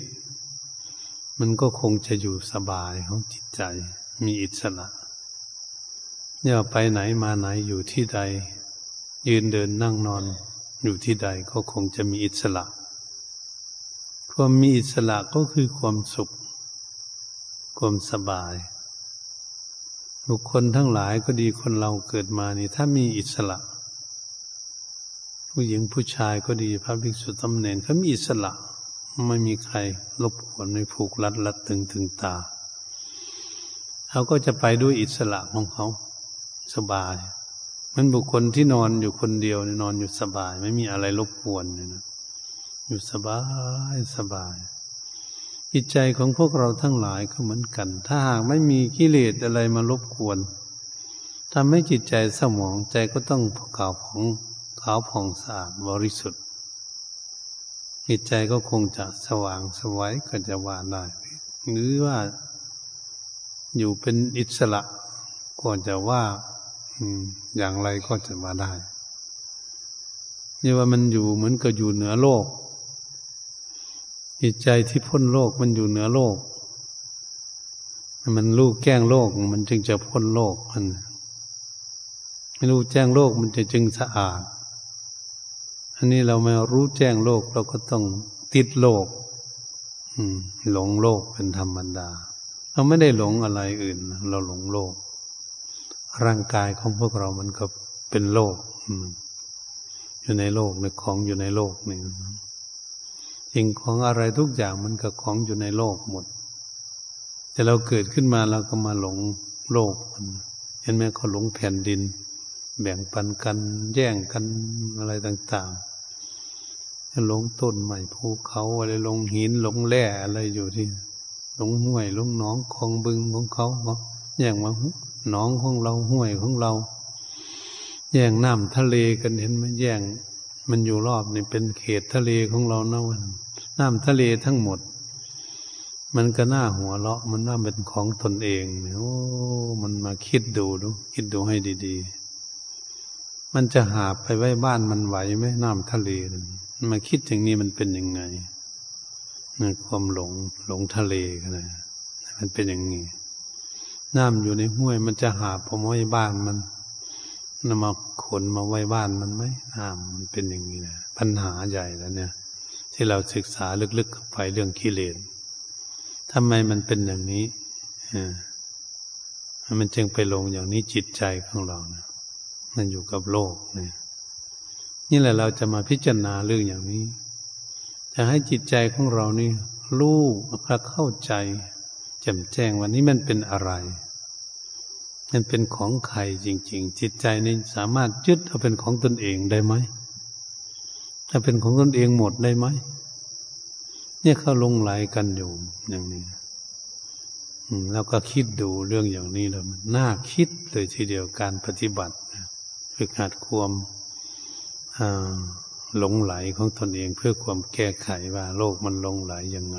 S1: มันก็คงจะอยู่สบายของจิตใจ มีอิสระเนี่ยไปไหนมาไหนอยู่ที่ใด ยืนเดินนั่งนอนอยู่ที่ใดก็คงจะมีอิสระ ความมีอิสระก็คือความสุข ความสบาย บุคคลทั้งหลายก็ดีคนเราเกิดมานี่ ถ้ามีอิสระ ผู้หญิงผู้ชายก็ดีพระภิกษุตำเนนเขามีอิสระ ไม่มีใครรบกวนไม่ผูกรัดรัดตึงตึงตา เขาก็จะไปด้วยอิสระของเขา สบายมันบุคคลที่นอนอยู่คนเดียว นอนอยู่สบาย ไม่มีอะไรรบกวนเลยนะ อยู่สบายสบาย จิตใจของพวกเราทั้งหลายก็เหมือนกัน ถ้าหากไม่มีกิเลสอะไรมารบกวนทำให้จิตใจสมองใจก็ต้องเก่าของขาวผ่องสะอาดบริสุทธิ์ จิตใจก็คงจะสว่างสวัยก็จะว่าได้หรือว่าอยู่เป็นอิสระก็จะว่าอืมอย่างไรก็จะมาได้นี่ว่ามันอยู่เหมือนกับอยู่เหนือโลก จิตใจที่พ้นโลกมันอยู่เหนือโลก มันรู้แก้งโลกมันจึงจะพ้นโลกมันไม่รู้แจ้งโลกมันจะจึงสะอาด อันนี้เราไม่รู้แจ้งโลกเราก็ต้องติดโลกอืหลงโลกเป็นธรรมดา เราไม่ได้หลงอะไรอื่น เราหลงโลก ร่างกายของพวกเรามันก็เป็นโลกอยู่ในโลกในของอยู่ในโลกนี่ สิ่งของอะไรทุกอย่างมันก็ของอยู่ในโลกหมด แต่เราเกิดขึ้นมาเราก็มาหลงโลกมันเห็นไหมเขาหลงแผ่นดิน แบ่งปันกันแย่งกันอะไรต่างๆหลงต้นใหม่ภูเขาอะไรหลงหินหลงแร่อะไรอยู่ที่ หลงห้วยหลงหนองคลองบึงของเขาแย่งมาหนองของเราห้วยของเรา แย่งน้ำทะเลกันเห็นไหมแย่ง มันอยู่รอบนี่เป็นเขตทะเลของเรานะวัน น้ำทะเลทั้งหมด มันก็น่าหัวเราะ มันน่าเป็นของตนเองโอ้มันมาคิดดูดู คิดดูให้ดีๆ มันจะหาไปไว้บ้านมันไหวไหมน้ำทะเลมาคิดอย่างนี้มันเป็นยังไงนความหลงหลงทะเลกันนะมันเป็นอย่างนี้น้ำอยู่ในห้วย มันจะหาผมไว้บ้านมันนำมาขนมาไว้บ้านมันไหมน้ำมันเป็นอย่างนี้นะปัญหาใหญ่แล้วเนี่ย ที่เราศึกษาลึกๆไปเรื่องกิเลสทำไมมันเป็นอย่างนี้อ่ามันจึงไปลงอย่างนี้จิตใจของเรานะมันอยู่กับโลกเนี่ยนี่แหละเราจะมาพิจารณาเรื่องอย่างนี้ จะให้จิตใจของเรานี่รู้เข้าใจแจ่มแจ้งวันนี้มันเป็นอะไร มันเป็นของใครจริง ๆ จิตใจนี่สามารถยึดเอาเป็นของตนเองได้ไหม ถ้าเป็นของตนเองหมดได้ไหมเนี่ยเขาลงไหลกันอยู่อย่างนี้แล้วก็คิดดูเรื่องอย่างนี้แล้วมันน่าคิดเลยทีเดียวการปฏิบัติฝึกหัดความหลงไหลของตนเองเพื่อความแก้ไขว่าโลกมันลงไหลยังไง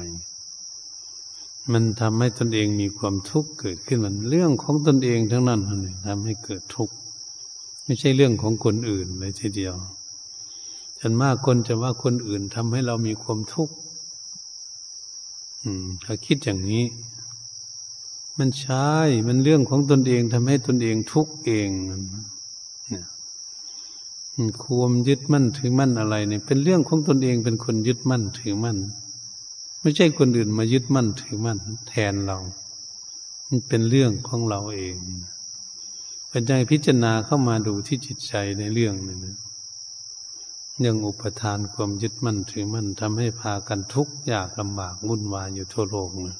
S1: มันทำให้ตนเองมีความทุกข์เกิดขึ้นมันเรื่องของตนเองทั้งนั้นมันทำให้เกิดทุกข์ไม่ใช่เรื่องของคนอื่นเลยทีเดียว ฉันมากคนจะว่าคนอื่นทำให้เรามีความทุกข์อืมถ้าคิดอย่างนี้ มันใช่มันเรื่องของตนเองทำให้ตนเองทุกข์เองเนี่ยความยึดมั่นถือมั่นอะไรเนี่ย เป็นเรื่องของตนเองเป็นคนยึดมั่นถือมั่น ไม่ใช่คนอื่นมายึดมั่นถือมั่น แทนเรา มันเป็นเรื่องของเราเองเป็นใจพิจารณาเข้ามาดูที่จิตใจในเรื่องนี้นะ เรื่องอุปทานความยึดมั่นถือมั่นทำให้พากันทุกข์ยากลำบากวุ่นวายอยู่ทั่วโลกนะ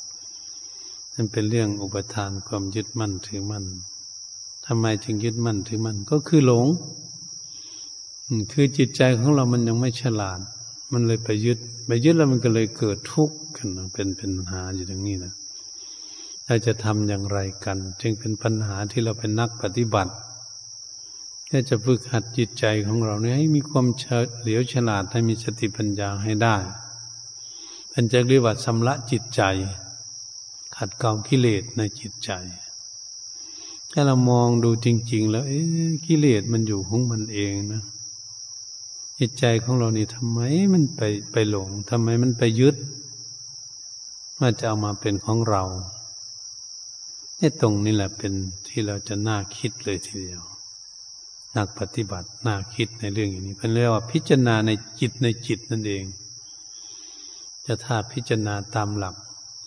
S1: มันเป็นเรื่องอุปทานความยึดมั่นถือมั่นทำไมจึงยึดมั่นถือมั่นก็คือหลง คือจิตใจของเรามันยังไม่ฉลาด มันเลยไปยึด ไปยึดแล้วมันก็เลยเกิดทุกข์กันเป็นเป็นปัญหาอยู่ตรงนี้นะเราจะทำอย่างไรกัน จึงเป็นปัญหาที่เราเป็นนักปฏิบัติ ก็จะฝึกหัดจิตใจของเราเนี่ยให้มีความเฉลียวฉลาดให้มีสติปัญญาให้ได้เป็นจะเรียกว่าชำระจิตใจ ขัดเกลากิเลสในจิตใจ ถ้าเรามองดูจริง ๆ แล้วเอ๊ะกิเลสมันอยู่ของมันเองนะจิตใจของเรานี่ทำไมมันไปไปหลงทำไมมันไปยึดว่าจะเอามาเป็นของเราเนี่ตรงนี้แหละเป็นที่เราจะน่าคิดเลยทีเดียว นักปฏิบัติน่าคิดในเรื่องอย่างนี้เป็นเรียกว่าพิจารณาในจิตในจิตนั่นเอง จะถ้าพิจารณาตามหลัก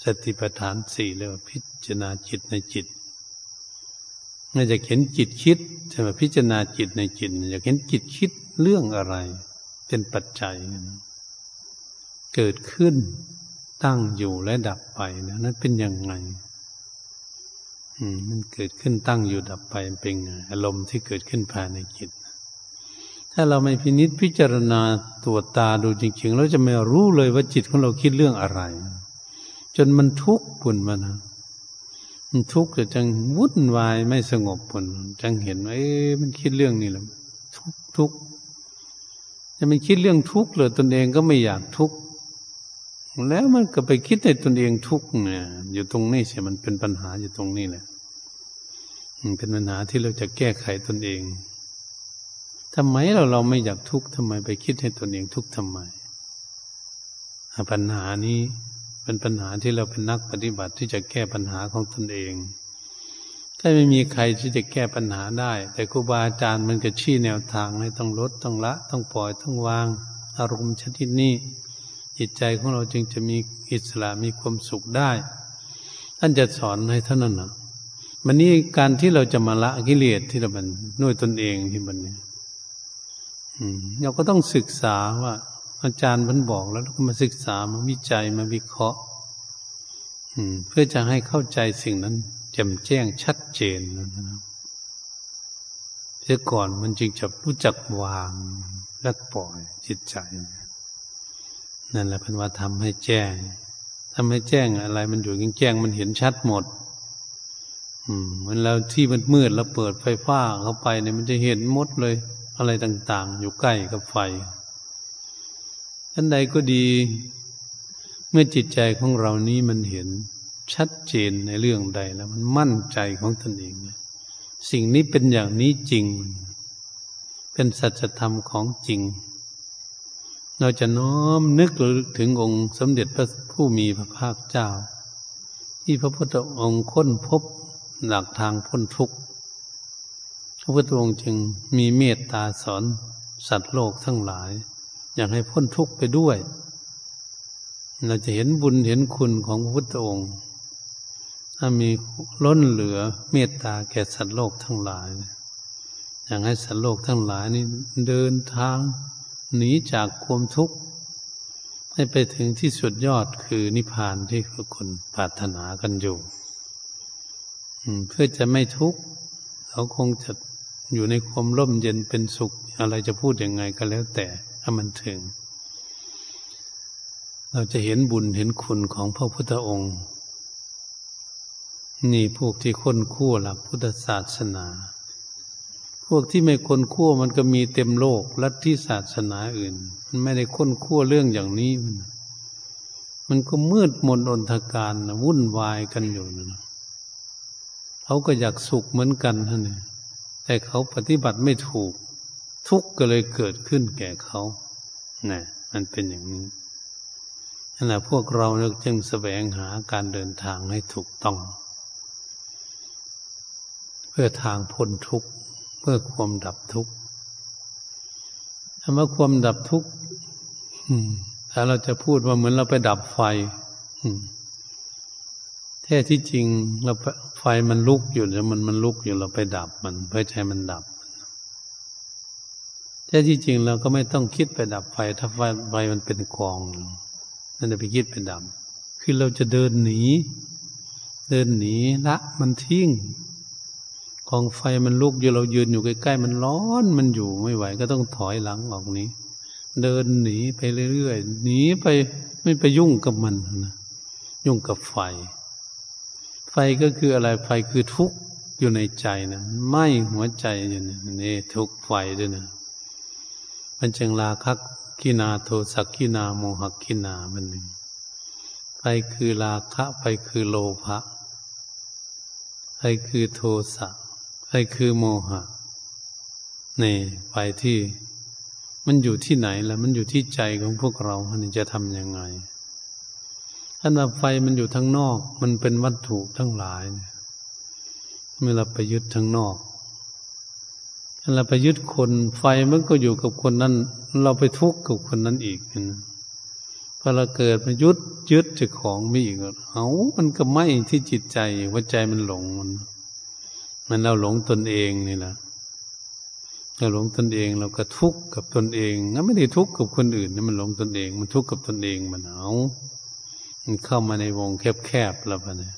S1: สติปัฏฐานสี่เรียกว่าพิจารณาจิตในจิตไม่จะเห็นจิตคิดใช่ไหมพิจารณาจิตในจิตอยากเห็นจิตคิดเรื่องอะไร เป็นปัจจัย เกิดขึ้นตั้งอยู่และดับไปนะนั้นเป็นยังไง มันเกิดขึ้นตั้งอยู่ดับไปเป็นอารมณ์ที่เกิดขึ้นภายในจิต ถ้าเราไม่พินิษพิจารณาตัวตาดูจริงๆเราจะไม่รู้เลยว่าจิตของเราคิดเรื่องอะไร จนมันทุกข์ปุ่นมานะมันทุกข์จะจังวุ่นวายไม่สงบปุ่นจังเห็นว่าเอ๊ะมันคิดเรื่องนี้แหละทุกทุกจะไม่คิดเรื่องทุกข์เลยตนเองก็ไม่อยากทุกข์ แล้วมันก็ไปคิดในตนเองทุกข์เนี่ย อยู่ตรงนี้เสียมันเป็นปัญหาอยู่ตรงนี้แหละเป็นปัญหาที่เราจะแก้ไขตนเองทำไมเราเราไม่อยากทุกข์ทำไมไปคิดให้ตนเองทุกข์ทำไมปัญหานี้เป็นปัญหาที่เราเป็นนักปฏิบัติที่จะแก้ปัญหาของตนเองถ้าไม่มีใครที่จะแก้ปัญหาได้ แต่ครูบาอาจารย์มันก็ชี้แนวทางให้ต้องลดต้องละ ต้องปล่อยต้องวาง อารมณ์ชนิดนี้ จิตใจของเราจึงจะมีอิสระมีความสุขได้ ท่านจะสอนให้ท่านนั้นนะมันนี่การที่เราจะมาละกิเลสที่เราเป็นด้วยตนเองที่มันเนี่ยเราก็ต้องศึกษาว่า อาจารย์มันบอกแล้วก็มาศึกษามาวิจัยมาวิเคราะห์เพื่อจะให้เข้าใจสิ่งนั้นแจ่มแจ้งชัดเจนนะครับเสียก่อนมันจึงจะรู้จักวางและปล่อยจิตใจ นั่นแหละเป็นว่าทำให้แจ้งทำให้แจ้งอะไร มันอยู่แจ้งมันเห็นชัดหมด อืมมันเราที่มันมืดเราเปิดไฟฟ้าเข้าไปเนี่ยมันจะเห็นหมดเลย อะไรต่าง ๆ อยู่ใกล้กับไฟอันใดก็ดี เมื่อจิตใจของเรานี้มันเห็นชัดเจนในเรื่องใดแล้ว มันมั่นใจของตนเองสิ่งนี้เป็นอย่างนี้จริง เป็นสัจธรรมของจริง เราจะน้อมนึกระลึกถึงองค์สมเด็จพระผู้มีพระภาคเจ้า ที่พระพุทธองค์ค้นพบหลักทางพ้นทุกข์พระพุทธองค์จึงมีเมตตาสอนสัตว์โลกทั้งหลาย อยากให้พ้นทุกข์ไปด้วย เราจะเห็นบุญเห็นคุณของพระพุทธองค์ถ้ามีล้นเหลือเมตตาแก่สัตว์โลกทั้งหลาย อยางให้สัตว์โลกทั้งหลายนี่เดินทาง หนีจากความทุกข์ ให้ไปถึงที่สุดยอดคือนิพพานที่ทุกคนปรารถนากันอยู่เพื่อจะไม่ทุกข์เขาคงจะอยู่ในความร่มเย็นเป็นสุข อะไรจะพูดยังไงก็แล้วแต่ถ้ามันถึง เราจะเห็นบุญเห็นคุณของพระพุทธองค์ นี่พวกที่ค้นคู่หลักพุทธศาสนา พวกที่ไม่คนคู่มันก็มีเต็มโลกลัทธิศาสนาอื่น มันไม่ได้ค้นคู่เรื่องอย่างนี้มัน มันก็มืดมนอนทการวุ่นวายกันอยู่นะเขาก็อยากสุขเหมือนกันท่านนี่แต่เขาปฏิบัติไม่ถูก ทุกข์ก็เลยเกิดขึ้นแก่เขานี่มันเป็นอย่างนี้นั่นแหละพวกเราจึงแสวงหาการเดินทางให้ถูกต้อง เพื่อทางพ้นทุกข์ เพื่อความดับทุกข์คำว่าความดับทุกข์ถ้าเราจะพูดว่าเหมือนเราไปดับไฟแท้ที่จริงเราไฟมันลุกอยู่แล้วมันมันลุกอยู่เราไปดับมันเพื่อใช้มันดับแท้ที่จริงเราก็ไม่ต้องคิดไปดับไฟ ถ้าไฟไฟมันเป็นกองนั่นจะไปคิดไปดับ คือเราจะเดินหนี เดินหนีละมันทิ้ง กองไฟมันลุกอยู่เรายืนอยู่ใกล้ๆมันร้อนมันอยู่ไม่ไหว ก็ต้องถอยหลังออกนี้ เดินหนีไปเรื่อยๆหนีไปไม่ไปยุ่งกับมันนะยุ่งกับไฟ ไฟก็คืออะไรไฟคือทุกข์อยู่ในใจนะไหมหัวใจอยู่นี่นี่ทุกข์ไฟด้วยนะมันจึงลาคักกินาโทสักกินาโมหกินามันหนึ่งไฟคือราคะไฟคือโลภะไฟคือโทสะ อะไรคือโมหะนี่ไปที่มันอยู่ที่ไหนล่ะ มันอยู่ที่ใจของพวกเราอันี่จะทำยังไงถ้าไฟมันอยู่ทั้งนอก มันเป็นวัตถุทั้งหลายเนี่ยเมื่อเราไปยึดทั้งนอกถ้าเราไปยึดคนไฟมันก็อยู่กับคนนั้น เราไปทุกข์กับคนนั้นอีกนะพอเราเกิดมายึดยึดจากของไม่อีกเอามันก็ไม่ที่จิตใจว่าใจมันหลงมัน มันเราหลงตนเองนี่แหละเราหลงตนเองเราก็ทุกข์กับตนเองแล้วไม่ได้ทุกข์กับคนอื่นนี่มันหลงตนเอง มันทุกข์กับตนเองมันเอามันเข้ามาในวงแคบๆแล้วปะเนี่ย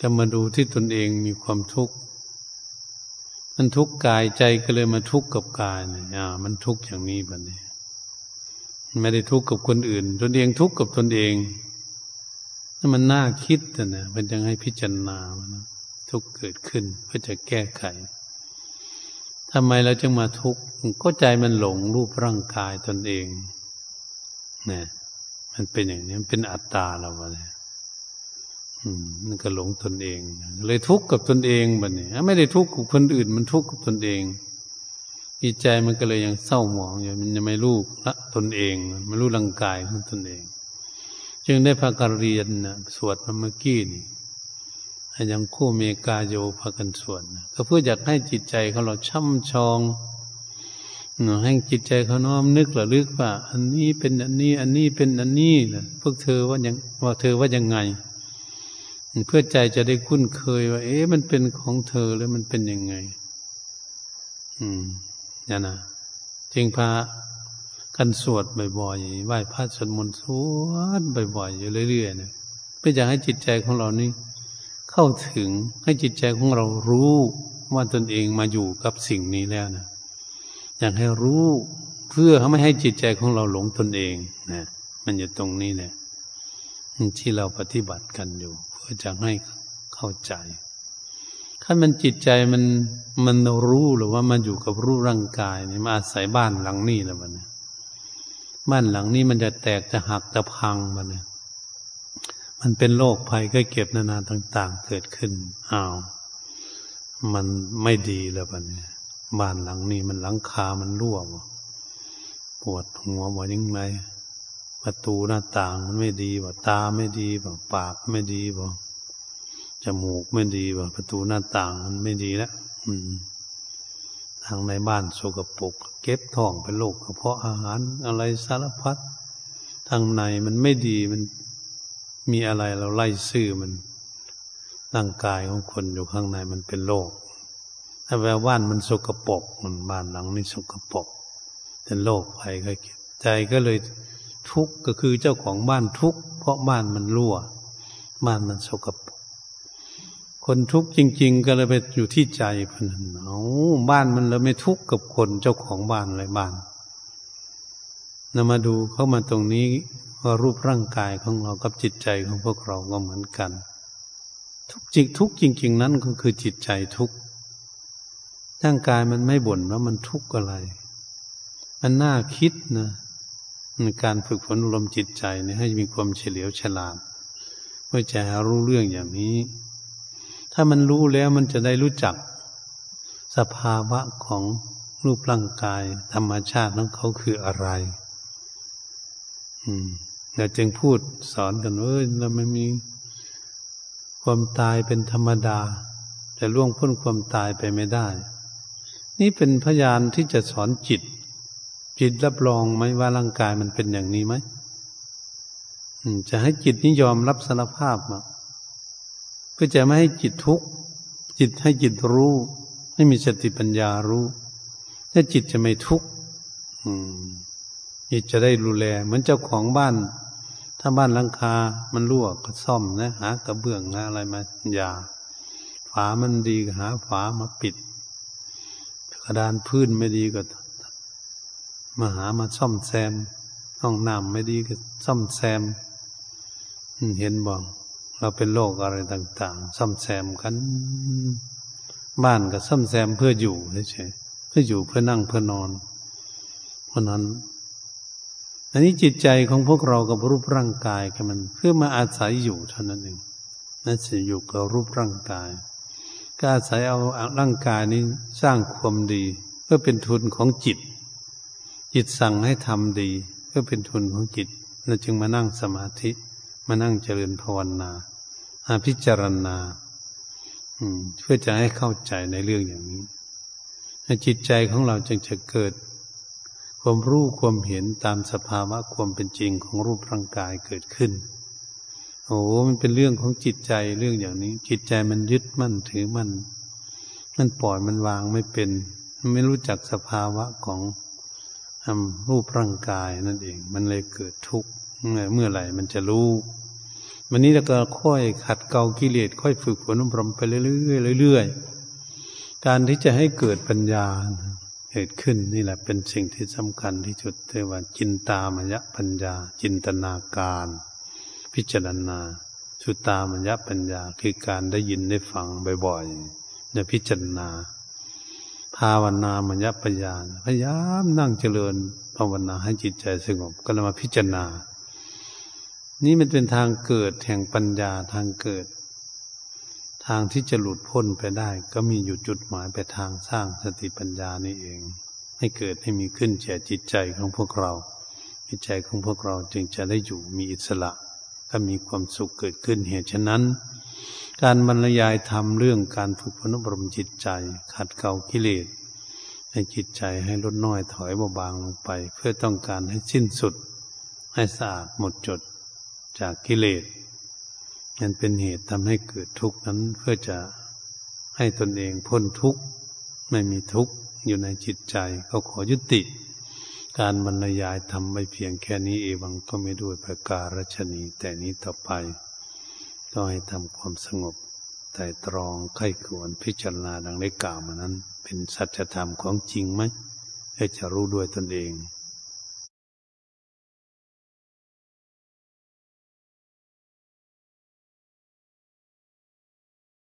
S1: จะมาดูที่ตนเองมีความทุกข์มันทุกข์กายใจก็เลยมาทุกข์กับกายเนี่ยอ่า มันทุกข์อย่างนี้ปะเนี่ยไม่ได้ทุกข์กับคนอื่น ตนเองทุกข์กับตนเองนั่นมันน่าคิดนะมันยังให้พิจารณานะ ทุกข์เกิดขึ้นเพื่อจะแก้ไขทำไมเราจึงมาทุกข์ก็ใจมันหลงรูปร่างกายตนเองนี่มันเป็นอย่างนี้มันเป็นอัตตาเราเลยอืมนั่นก็หลงตนเอง เลยทุกข์กับตนเองบัดนี้ไม่ได้ทุกข์กับคนอื่น มันทุกข์กับตนเองจิตใจมันก็เลยยังเศร้าหมองอยู่มันยังไม่รู้ละตนเองไม่รู้ร่างกายของตนเอง จึงได้พากันเรียนนะสวดมาเมื่อกี้นี่ ยังคู่เมกาโยพากันส่วน ก็เพื่ออยากให้จิตใจของเราช่ำชองให้จิตใจเขาน้อมนึกระลึกว่า อันนี้เป็นอันนี้ อันนี้เป็นอันนี้นะพวกเธอว่ายังว่าเธอว่ายังไง เพื่อใจจะได้คุ้นเคยว่า เอ๊ะมันเป็นของเธอแล้วมันเป็นยังไง อืมนี่นะจึงพากันสวดบ่อยๆไหว้พระสวดมนต์สวดบ่อยๆอยู่เรื่อยๆนะเพื่ออยากให้จิตใจของเรานี้ เข้าถึงให้จิตใจของเรารู้ว่าตนเองมาอยู่กับสิ่งนี้แล้วนะอยากให้รู้เพื่อไม่ให้จิตใจของเราหลงตนเองนะมันอยู่ตรงนี้แหละที่เราปฏิบัติกันอยู่ เพื่อจะให้เข้าใจถ้ามันจิตใจมันมันรู้หรือว่ามันอยู่กับรูปร่างกายนี่มาอาศัยบ้านหลังนี้แล้วมันบ้านหลังนี้มันจะแตกจะหักจะพังมันเนี่ย มันเป็นโรคภัยก็เก็บนานาต่าง ๆ เกิดขึ้นอ้าวมันไม่ดีแล้วมันนี่ยบ้านหลังนี้มันหลังคา มันรั่วปวดหัวว่ายังไงประตูหน้าต่างมันไม่ดีว่าตาไม่ดีว่าปากไม่ดีว่าจมูกไม่ดีว่าประตูหน้าต่างมันไม่ดีแล้วอืมทางในบ้านโสกปรกเก็บท้องเป็นโรคกระเพาะอาหารอะไรสารพัดทางในมันไม่ดีมัน มีอะไรเราไล่ซื่อมันร่างกายของคนอยู่ข้างในมันเป็นโรคถ้าแววบ้านมันสกปรกมันบ้านหลังนี้สกปรกเป็นโรคภัยก็เก็บใจก็เลยทุกข์ก็คือเจ้าของบ้านทุกข์เพราะบ้านมันรั่ว บ้านมันสกปรกคนทุกข์จริง ๆ ก็เลยไปอยู่ที่ใจพนันเอาบ้านมันเลยไม่ทุกข์กับคนเจ้าของบ้านอะไรบ้านนำมาดูเข้ามาตรงนี้ ว่ารูปร่างกายของเรากับจิตใจของพวกเราก็เหมือนกัน ทุกจริงทุกจริง ๆ นั้นก็คือจิตใจทุกร่างกายมันไม่บ่นว่ามันทุกข์อะไร มันน่าคิดนะในการฝึกฝนอารมจิตใจเนี่ยให้มีความเฉลียวฉลาดเพื่อจะรู้เรื่องอย่างนี้ ถ้ามันรู้แล้วมันจะได้รู้จัก สภาวะของรูปร่างกาย ธรรมชาติของเขาคืออะไร อืม เราจึงพูดสอนกันว่าเราไม่มีความตายเป็นธรรมดาจะล่วงพ้นความตายไปไม่ได้ นี่เป็นพยานที่จะสอนจิต จิตรับรองไหมว่าร่างกายมันเป็นอย่างนี้ไหมจะให้จิตนี้ยอมรับสารภาพมาเพื่อจะไม่ให้จิตทุกข์จิตให้จิตรู้ ให้มีสติปัญญารู้ถ้าจิตจะไม่ทุกข์จิตจะได้รูแล เหมือนเจ้าของบ้าน ถ้าบ้านหลังคา มันรั่วก็ซ่อมนะหากระเบื้องนะอะไรมาอย่า ฝามันดีก็หาฝามาปิดกระดานพื้นไม่ดีก็มาหามาซ่อมแซม ห้องน้ำไม่ดีก็ซ่อมแซม เห็นบอกเราเป็นโรคอะไรต่าง ๆ ซ่อมแซมกัน บ้านก็ซ่อมแซมเพื่ออยู่เฉยเพื่ออยู่เพื่อนั่งเพื่อนอน เพราะนั้น อันนี้จิตใจของพวกเรากับรูปร่างกายกันมันเพื่อมาอาศัยอยู่เท่านั้นเองนั่นจะอยู่กับรูปร่างกายก็อาศัยเอาร่างกายนี้สร้างความดี เพื่อเป็นทุนของจิต จิตสั่งให้ทำดีเพื่อเป็นทุนของจิตเราจึงมานั่งสมาธิ มานั่งเจริญภาวนาอาพิจารณาเพื่อจะให้เข้าใจในเรื่องอย่างนี้จิตใจของเราจึงจะเกิด ความรู้ความเห็นตามสภาวะความเป็นจริงของรูปร่างกายเกิดขึ้น โอ้มันเป็นเรื่องของจิตใจเรื่องอย่างนี้ จิตใจมันยึดมั่นถือมั่นมันปล่อยมันวางไม่เป็น ไม่รู้จักสภาวะของรูปร่างกายนั่นเอง มันเลยเกิดทุกข์เมื่อไหร่มันจะรู้วันนี้เราก็ค่อยขัดเกลากิเลสค่อยฝึกฝนอบรมไปเรื่อยๆเรื่อยๆการที่จะให้เกิดปัญญา เกิดขึ้นนี่แหละเป็นสิ่งที่สำคัญที่สุดเทว่า จินตามยปัญญา จินตนาการ พิจารณาสุตามยะปัญญาคือการได้ยินได้ฟังบ่อยๆในพิจารณา ภาวนามยะปัญญาพยายามนั่งเจริญภาวนาให้จิตใจสงบก็เลยมาพิจารณา นี่มันเป็นทางเกิดแห่งปัญญาทางเกิด ทางที่จะหลุดพ้นไปได้ ก็มีอยู่จุดหมายไปทางสร้างสติปัญญานี่เอง ให้เกิดให้มีขึ้นแก่จิตใจของพวกเรา จิตใจของพวกเราจึงจะได้อยู่มีอิสระ ก็มีความสุขเกิดขึ้นเหตุฉะนั้น การบรรยายธรรมเรื่องการฝึกพนุบรมจิตใจ ขัดเกลากิเลสให้จิตใจให้ลดน้อยถอยเบาบางลงไป เพื่อต้องการให้สิ้นสุด ให้สะอาดหมดจดจากกิเลส นันเป็นเหตุทำให้เกิดทุกข์นั้นเพื่อจะให้ตนเองพ้นทุกข์ ไม่มีทุกข์อยู่ในจิตใจเขาขอยุติ การบรรยายทำไม่เพียงแค่นี้เอวังก็ไม่ด้วยประการชนีแต่นี้ต่อไป ก็ให้ทำความสงบแต่ตรองไข้ควรพิจารณาดังได้กล่าวมานั้น เป็นสัจธรรมของจริงไหมให้จะรู้ด้วยตนเอง